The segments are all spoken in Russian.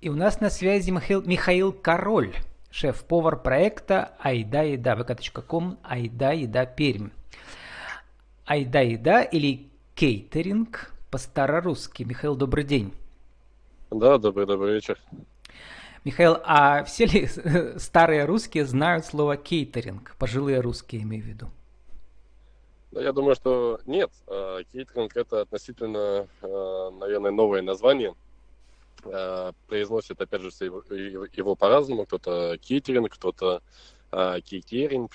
И у нас на связи Михаил, Михаил Король, шеф-повар проекта Айда Еда, vk.com Айда Еда Пермь. Айда Еда или кейтеринг по-старорусски. Михаил, добрый день. Да, добрый, добрый вечер. Михаил, а все ли старые русские знают слово кейтеринг? Пожилые русские, имею в виду. Да, я думаю, что нет. А, кейтеринг это относительно, а, наверное, новое название. А, произносит, опять же, его, по-разному. Кто-то кейтеринг, кто-то кейтеринг.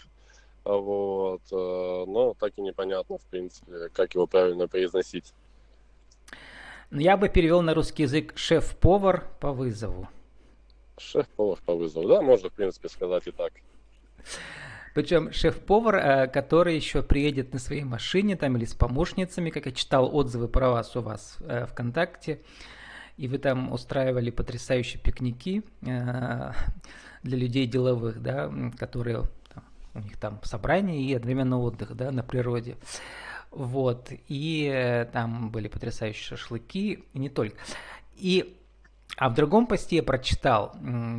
Вот. Но так и непонятно, в принципе, как его правильно произносить. Я бы перевел на русский язык шеф-повар по вызову. Шеф-повар по вызову, да, можно, в принципе, сказать и так. Причем шеф-повар, э, который еще приедет на своей машине там или с помощницами, как я читал отзывы про вас у вас э, ВКонтакте, и вы там устраивали потрясающие пикники э, для людей деловых, да, которые там, у них там собрание и одновременно отдых, да, на природе. Вот, и там были потрясающие шашлыки, и не только. И а в другом посте я прочитал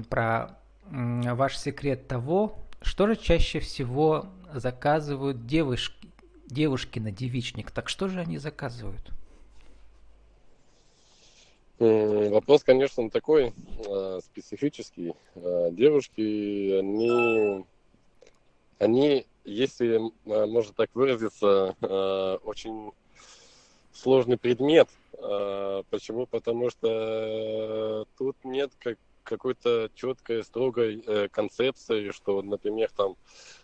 про ваш секрет того, что же чаще всего заказывают девушки, девушки на девичник. Так что же они заказывают? Вопрос, конечно, такой э, специфический. Э, девушки, они, они, если э, можно так выразиться, э, очень сложный предмет – а, почему? Потому что э, тут нет как какой-то четкой, строгой э, концепции, что, например, там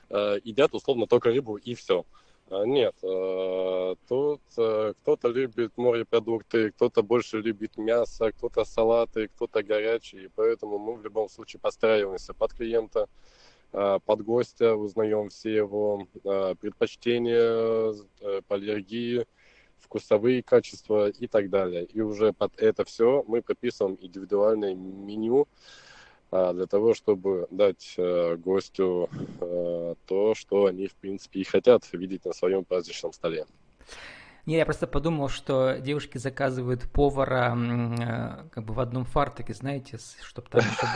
э, едят условно только рыбу и все. А, нет, э, тут э, кто-то любит морепродукты, кто-то больше любит мясо, кто-то салаты, кто-то горячие, поэтому мы в любом случае подстраиваемся под клиента, э, под гостя, узнаем все его предпочтения, по аллергии, вкусовые качества и так далее. И уже под это все мы прописываем индивидуальное меню а, для того, чтобы дать а, гостю а, то, что они, в принципе, и хотят видеть на своем праздничном столе. Не, я просто подумал, что девушки заказывают повара э, как бы в одном фартуке, знаете, чтобы там еще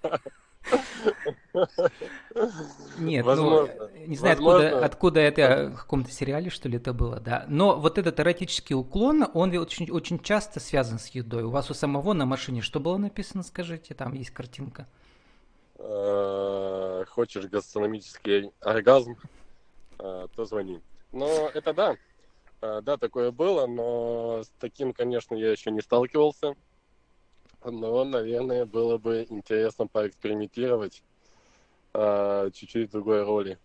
было. Нет, ну, Возможно. ну, не знаю, Возможно. откуда, откуда это, в каком-то сериале, что ли, это было, да. Но вот этот эротический уклон, он очень, очень часто связан с едой. У вас у самого на машине что было написано, скажите, там есть картинка. Э, хочешь гастрономический оргазм, э, то звони. Но это да, э, да, такое было, но с таким, конечно, я еще не сталкивался. Но, наверное, было бы интересно поэкспериментировать а, чуть-чуть другой роли.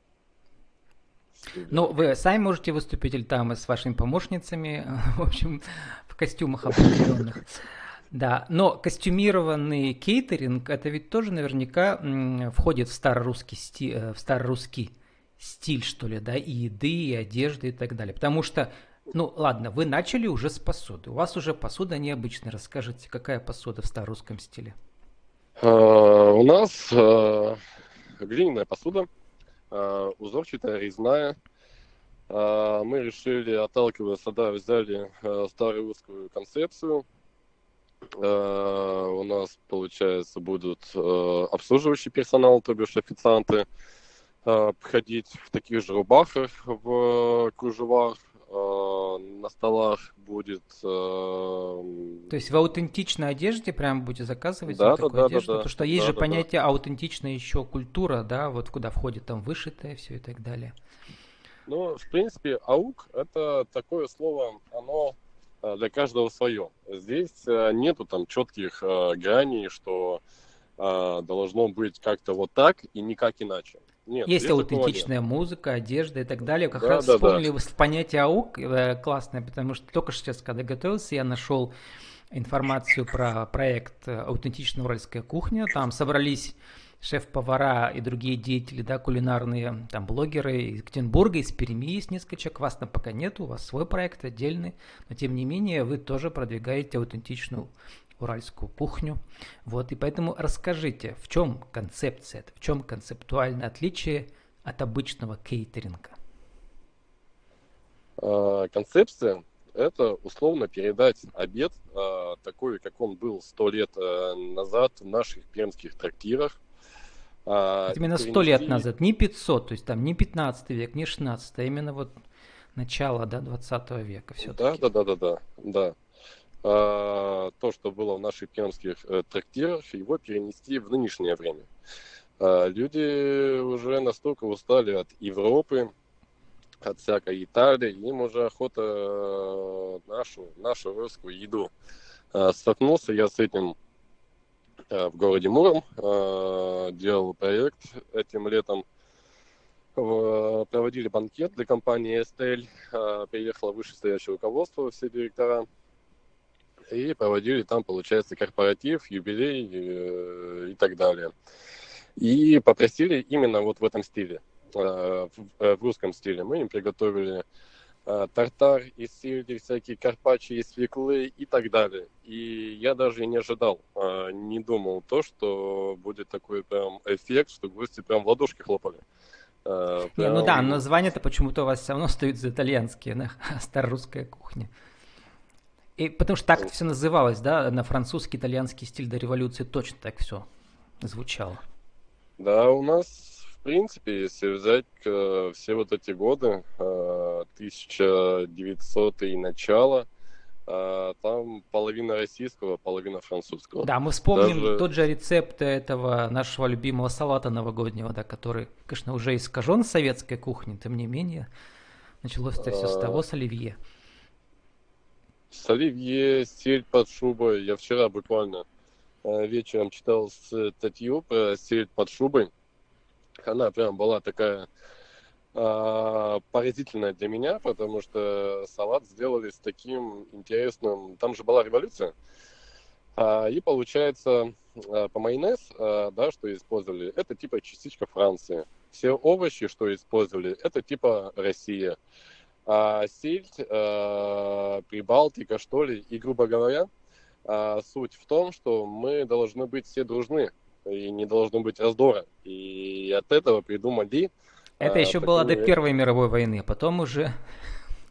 Ну, вы сами можете выступить или там с вашими помощницами, в общем, в костюмах определенных. Да, но костюмированный кейтеринг, это ведь тоже наверняка входит в старорусский, сти, э, в старорусский стиль, что ли, да, и еды, и одежды и так далее. Потому что, ну, ладно, вы начали уже с посуды. У вас уже посуда необычная. Расскажите, какая посуда в старорусском стиле? Uh, у нас глиняная посуда, э, узорчатая, резная. Э, мы решили, отталкиваться, да, взяли э, старую русскую концепцию. У нас, получается, будут обслуживающий персонал, то бишь официанты, приходить в таких же рубахах, в кружевах, на столах будет... Э... То есть в аутентичной одежде прям будете заказывать да, такую да, одежду? Да, да, Потому что есть да, же да, понятие да. аутентичная еще культура, да, вот куда входит там вышитое все и так далее. Ну, в принципе, аук это такое слово, оно э, для каждого свое. Здесь э, нету там четких э, граней, что должно быть как-то вот так и никак иначе. Нет, есть аутентичная нет. музыка, одежда и так далее. Как да, раз да, вспомнили да. понятие АУК, э, классное, потому что только сейчас, когда готовился, я нашел информацию про проект «Аутентичная уральская кухня». Там собрались шеф-повара и другие деятели, да, кулинарные, там, блогеры из Екатеринбурга, из Перми есть несколько человек, вас там пока нет, у вас свой проект отдельный, но тем не менее вы тоже продвигаете аутентичную уральскую кухню. Вот, и поэтому расскажите, в чем концепция, в чем концептуальное отличие от обычного кейтеринга? А, концепция это условно передать обед э, такой, как он был сто лет э, назад в наших пермских трактирах. Э, это именно сто лет назад, не 500, то есть там не 15 век, не 16, а именно вот начало, да, 20 века все-таки. Да, да, да, да, да, да. А, то, что было в наших пермских э, трактирах, его перенести в нынешнее время. А, люди уже настолько устали от Европы, от всякой Италии, им уже охота э, нашу, нашу русскую еду. Э, столкнулся я с этим э, в городе Муром, делал проект этим летом, проводили банкет для компании Estelle, приехало вышестоящее руководство, все директора, и проводили там, получается, корпоратив, юбилей и так далее. И попросили именно вот в этом стиле – Э, в русском стиле. Мы им приготовили э, тартар из сельди, всякие карпачи из свеклы и так далее. И я даже не ожидал, э, не думал то, что будет такой прям эффект, что гости прям в ладошки хлопали. Прям... Не, ну да, название-то почему-то у вас все равно остаются итальянские, на старорусская кухня. И потому что так это все называлось, да, на французский, итальянский стиль до революции точно так все звучало. Да, у нас в принципе, если взять э, все вот эти годы, э, 1900 и начало, э, там половина российского, половина французского. Да, мы вспомним Даже... тот же рецепт этого нашего любимого салата новогоднего, да, который, конечно, уже искажен советской кухней, тем не менее, началось это все с того, с оливье. С оливье, сельдь под шубой. Я вчера буквально э, вечером читал статью про сельдь под шубой она прям была такая э, поразительная для меня, потому что салат сделали с таким интересным... Там же была революция. А, и получается, а, по майонез, а, да, что использовали, это типа частичка Франции. Все овощи, что использовали, это типа Россия. А сельдь, а, Прибалтика, что ли. И, грубо говоря, а, суть в том, что мы должны быть все дружны и не должно быть раздора. И от этого придумали... Это а, еще такую... было до Первой мировой войны, а потом уже,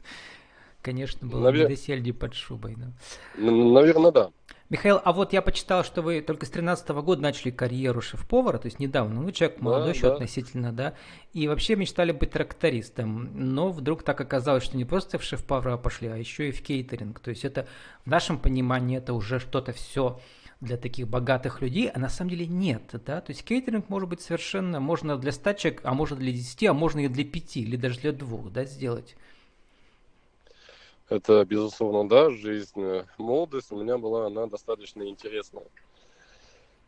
конечно, было Навер... веселье под шубой. Да. Наверное, да. Михаил, а вот я почитал, что вы только с 13 -го года начали карьеру шеф-повара, то есть недавно, ну, человек молодой да, еще да. относительно, да, и вообще мечтали быть трактористом, но вдруг так оказалось, что не просто в шеф-повара пошли, а еще и в кейтеринг, то есть это в нашем понимании это уже что-то все для таких богатых людей, а на самом деле нет, да, то есть кейтеринг может быть совершенно, можно для 100 человек, а можно для 10, а можно и для 5, или даже для 2, да, сделать. Это, безусловно, да, жизнь, молодость у меня была, она достаточно интересная.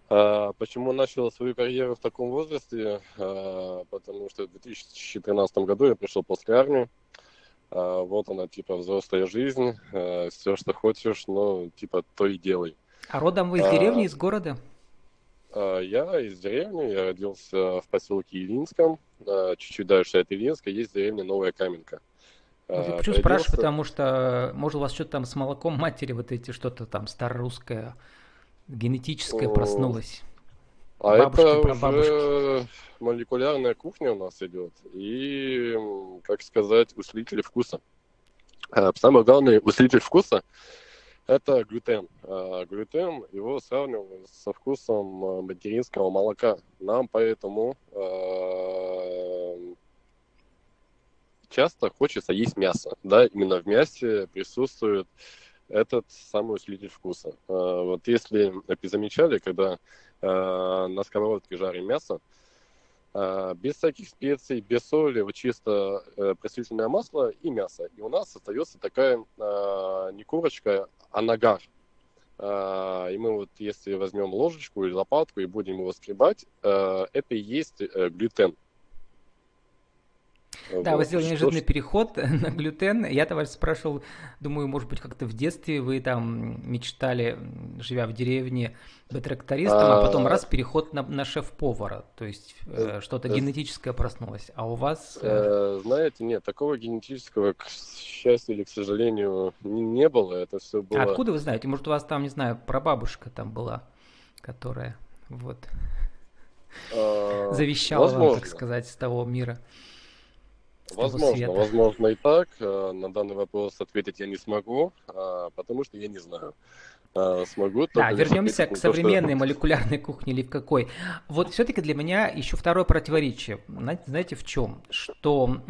А, почему начал свою карьеру в таком возрасте? А, потому что в 2013 году я пришел после армии. А, вот она, типа, взрослая жизнь, все, что хочешь, но, типа, то и делай. А родом вы из деревни, а, из города? Я из деревни, я родился в поселке Илинском, а, чуть-чуть дальше от Илинска есть деревня Новая Каменка. Ну, почему родился... спрашиваю, потому что, может, у вас что-то там с молоком матери, вот эти что-то там старорусское, генетическое проснулось? А бабушки, это уже молекулярная кухня у нас идет. И, как сказать, усилитель вкуса. Самое главное, усилитель вкуса – это глютен. А, глютен, его сравнивают со вкусом а, материнского молока. Нам поэтому а, часто хочется есть мясо. Да, именно в мясе присутствует этот самый усилитель вкуса. Вот если вы замечали, когда на сковородке жарим мясо, без всяких специй, без соли, вот чисто э, просительное масло и мясо. И у нас остается такая не курочка, а нагар. А, и мы вот, если возьмем ложечку или лопатку и будем его скребать, это и есть э, глютен. Да, вот. вы сделали неожиданный что... переход на глютен. Я-то вас спрашивал, думаю, может быть, как-то в детстве вы там мечтали, живя в деревне, быть трактористом, а, а потом раз переход на, на шеф-повара, то есть э, что-то э, генетическое проснулось. А у вас... Э... Знаете, нет, такого генетического, к счастью или к сожалению, не, не было. Это все было... А откуда вы знаете? Может, у вас там, не знаю, прабабушка там была, которая вот а, завещала вам, так сказать, с того мира? Возможно, света. возможно и так. Э, На данный вопрос ответить я не смогу, а, потому что я не знаю. А, Смогу Да, вернемся к то, что- современной молекулярной кухне или в какой. Вот все-таки для меня еще второе противоречие. Знаете, в чем? Что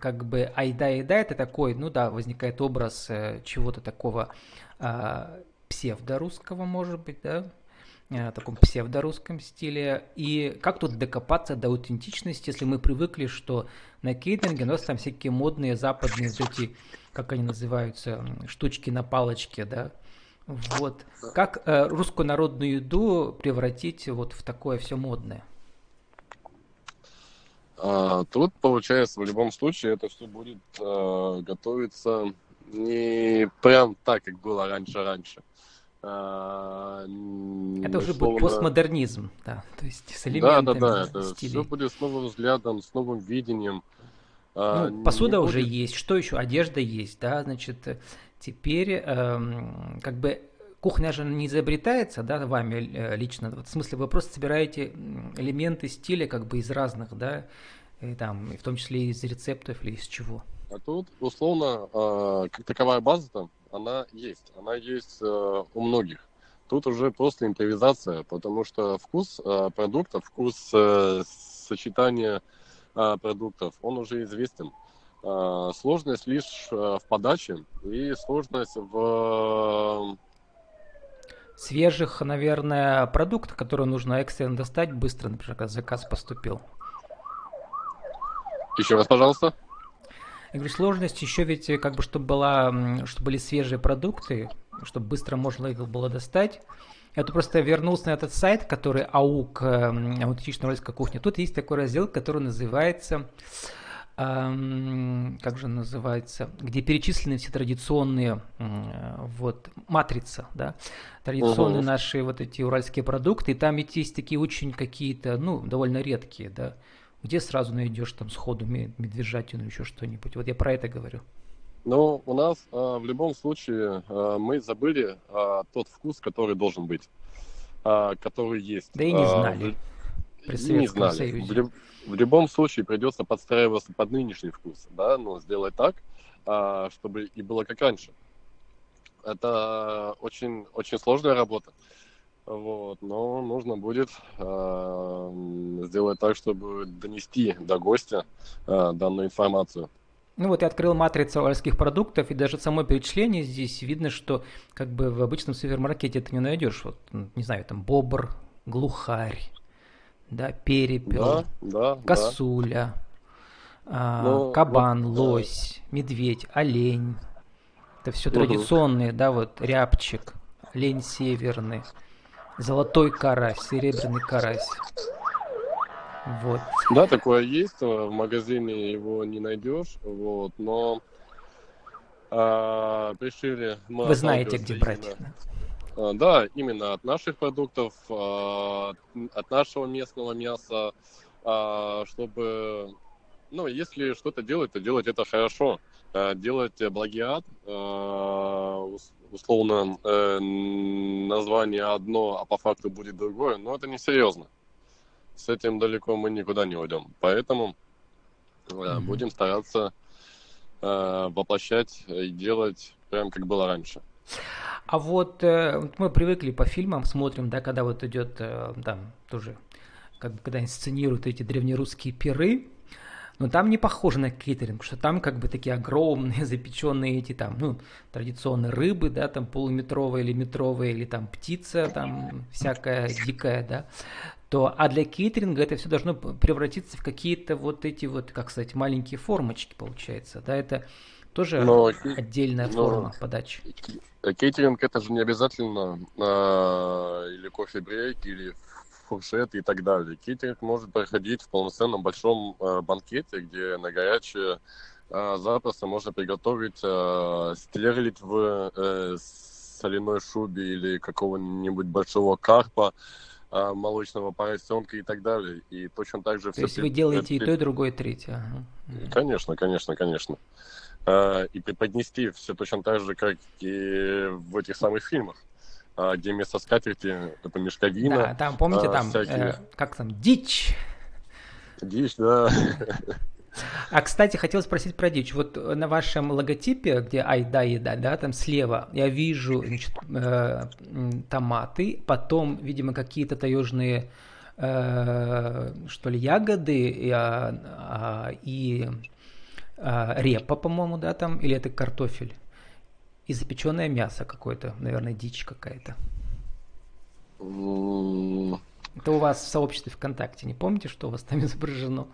как бы айда-еда это такой, ну да, возникает образ э, чего-то такого а, псевдорусского, может быть, да? Э, таком псевдорусском стиле. И как тут докопаться до аутентичности, если мы привыкли, что на кейтеринге у нас там всякие модные западные эти, как они называются, штучки на палочке, да? Вот. Как э, русскую народную еду превратить вот в такое все модное? А, Тут, получается, в любом случае это все будет э, готовиться не прям так, как было раньше-раньше. А, Это уже условно- будет постмодернизм, да, то есть с Да, элементами да, да, это стилей. все будет с новым взглядом, с новым видением. А, Ну, не посуда уже будет- есть, что еще? Одежда есть, да, значит, э, теперь эм, как бы кухня же не изобретается, да, вами э, лично, вот в смысле вы просто собираете элементы стиля как бы из разных, да, и там, и в том числе из рецептов или из чего. А тут, условно, а, как таковая база там, она есть. Она есть э, у многих. Тут уже просто импровизация, потому что вкус э, продуктов, вкус э, сочетания э, продуктов, он уже известен. А, Сложность лишь э, в подаче и сложность в... Свежих, наверное, продуктов, которые нужно экстренно достать быстро, например, когда заказ поступил. Еще раз, пожалуйста. Я говорю, сложность еще ведь, э, как бы, чтобы, была, чтобы были свежие продукты, чтобы быстро можно их было достать. Я тут просто вернулся на этот сайт, который АУК, эм, аутентичная уральская кухня. Тут есть такой раздел, который называется, эм, как же называется, где перечислены все традиционные, э, вот, матрица, да, традиционные Мгм. наши вот эти уральские продукты. И там ведь есть такие очень какие-то, ну, довольно редкие, да, где сразу найдешь там сходу ме- медвежатину или еще что-нибудь. Вот я про это говорю. Но у нас а, в любом случае а, мы забыли а, тот вкус, который должен быть, а, который есть. Да и не знали в- при и не Советском знали. Союзе. В, в любом случае придется подстраиваться под нынешний вкус, да, но сделать так, а, чтобы и было как раньше. Это очень, очень сложная работа. Вот, но нужно будет а, м, сделать так, чтобы донести до гостя а, данную информацию. Ну вот я открыл матрицу уральских продуктов, и даже само перечисление здесь видно, что как бы в обычном супермаркете ты не найдешь. Вот, м, не знаю, там бобр, глухарь, да, перепел, Да, да, косуля, а, Ну, кабан, вот, да. лось, медведь, олень. Это все Мгм. традиционные, да, вот рябчик, олень северный, золотой карась, серебряный карась. Вот. Да, такое есть. э, В магазине его не найдешь. Вот, но а, пришили мы Вы знаете, где отталкиваться брать. именно- да. Да, именно от наших продуктов, а, от нашего местного мяса, а, чтобы, ну, если что-то делать, то делать это хорошо. А, Делать благиат, а, ус- условно, э, название одно, а по факту будет другое, но это несерьезно. С этим далеко мы никуда не уйдем. Поэтому э, Мгм. будем стараться э, воплощать и делать прям как было раньше. А вот э, мы привыкли по фильмам, смотрим, да, когда вот идет э, там тоже, как бы когда инсценируют эти древнерусские пиры, но там не похоже на кейтеринг, что там как бы такие огромные запеченные эти там, ну, традиционные рыбы, да, там полуметровые или метровые, или там птица там всякая дикая, да, то, а для кейтеринга это все должно превратиться в какие-то вот эти вот, как сказать, маленькие формочки, получается, да, это тоже Но отдельная но- форма подачи. Э, Кейтеринг это же не обязательно а, или кофе-брейк, или фуршет и так далее. Кейтеринг может проходить в полноценном большом а, банкете, где на горячее а, запросто можно приготовить а, стерлить в э, соляной шубе или какого-нибудь большого карпа, молочного поросенка и так далее. И точно так же То есть вы делаете и то, и другое, и третье. ага. Конечно, конечно, конечно. И преподнести все точно так же, как и в этих самых фильмах, где вместо скатерти это мешковина, Да, там, помните, а, там, всякие. э, как там, дичь, дичь, да. А, кстати, хотел спросить про дичь. Вот на вашем логотипе, где айда еда, да, там слева я вижу значит, э, томаты, потом, видимо, какие-то таежные э, что ли, ягоды и, а, и а, репа, по-моему, да, там, или это картофель? И запеченное мясо какое-то, наверное, дичь какая-то. Это у вас в сообществе ВКонтакте, не помните, что у вас там изображено?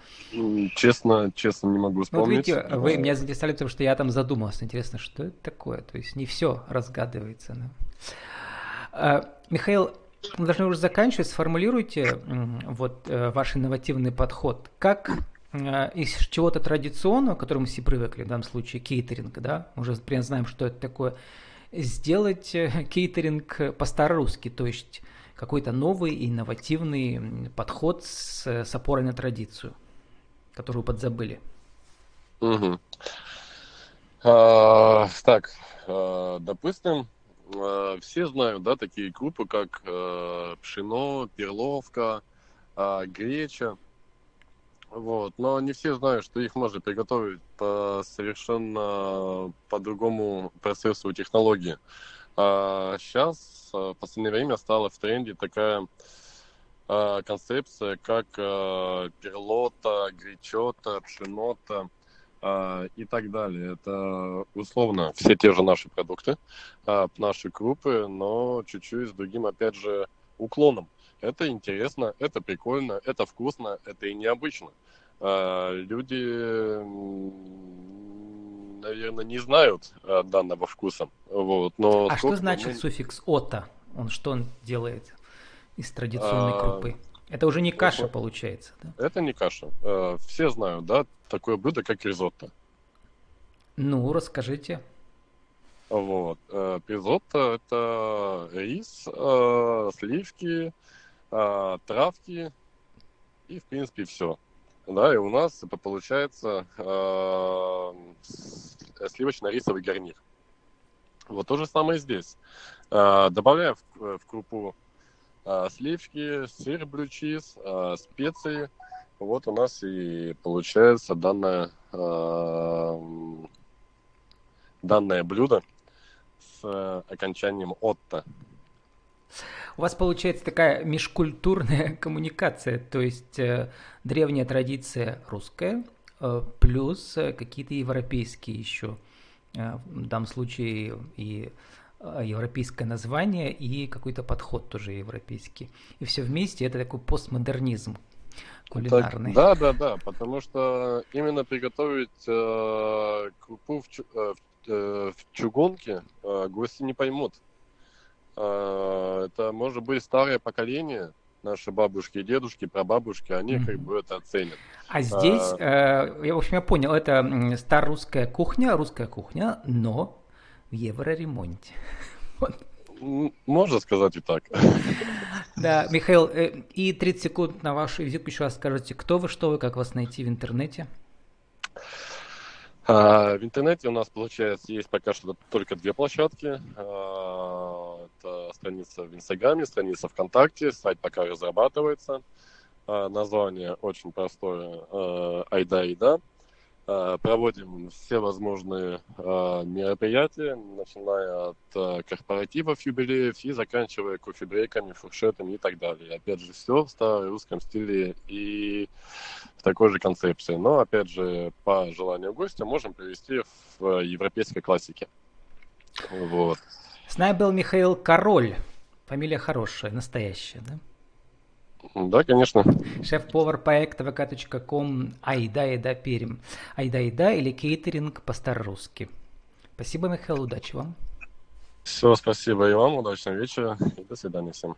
Честно, честно не могу вспомнить. Вот видите, вы меня заинтересовали, потому что я там задумался. Интересно, что это такое? То есть не все разгадывается. Да? А, Михаил, мы должны уже заканчивать. Сформулируйте вот э, ваш инновативный подход. Как из чего-то традиционного, к которому все привыкли, в данном случае кейтеринг, да, мы уже прям знаем, что это такое, сделать э, кейтеринг по-старорусски, то есть какой-то новый инновативный подход с, с опорой на традицию, которую подзабыли. Угу. А, так, а, допустим, а, все знают, да, такие крупы, как а, пшено, перловка, греча. Вот. Но не все знают, что их можно приготовить по совершенно по другому процессу технологии. А сейчас в последнее время стала в тренде такая а, концепция, как а, перлота, гречота, пшенота а, и так далее. Это условно все те же наши продукты, а, наши крупы, но чуть-чуть с другим, опять же, уклоном. Это интересно, это прикольно, это вкусно, это и необычно. А, люди наверное, не знают э, данного вкуса. Вот, но а что значит мы... суффикс «ота»? Он что он делает из традиционной а... крупы? Это уже не каша это, получается, да? Это не каша. Э, все знают, да, такое блюдо, как ризотто. Ну, расскажите. Вот. Э, ризотто – это рис, сливки, травки и, в принципе, все. Да, и у нас получается э, сливочно-рисовый гарнир. Вот то же самое здесь. Э, добавляю в, крупу сливки, сыр, блючиз, э, специи. Вот у нас и получается данное, данное блюдо с окончанием «отто». У вас получается такая межкультурная коммуникация, то есть э, древняя традиция русская, э, плюс э, какие-то европейские еще, э, в данном случае и э, европейское название и какой-то подход тоже европейский. И все вместе это такой постмодернизм кулинарный. Так, да, да, да, потому что именно приготовить э, крупу в, э, в, в чугунке э, гости не поймут. А, это может быть старое поколение, наши бабушки и дедушки, прабабушки, они mm-hmm. как бы это оценят. А здесь, а, э, я, в общем, я понял, это старорусская кухня, русская кухня, но в евроремонте. Вот. Можно сказать и так. Да, Михаил, э, и 30 секунд на вашу визитку еще раз скажите, кто вы, что вы, как вас найти в интернете? А, в интернете у нас, получается, есть пока что только две площадки. А, страница в Инстаграме, страница ВКонтакте, сайт пока разрабатывается. А, название очень простое «Айда и да». Э, проводим все возможные э, мероприятия, начиная от корпоративов, юбилеев и заканчивая кофе-брейками, фуршетами и так далее. Опять же, все в старорусском стиле и в такой же концепции. Но, опять же, по желанию гостя можем привести в европейской классике. Вот. С нами был Михаил Король. Фамилия хорошая, настоящая, да? Да, конечно. Шеф-повар проекта vk.com Айда Еда Перим. Айда Еда или кейтеринг по-старорусски. Спасибо, Михаил, удачи вам. Все, спасибо и вам, удачного вечера и до свидания всем.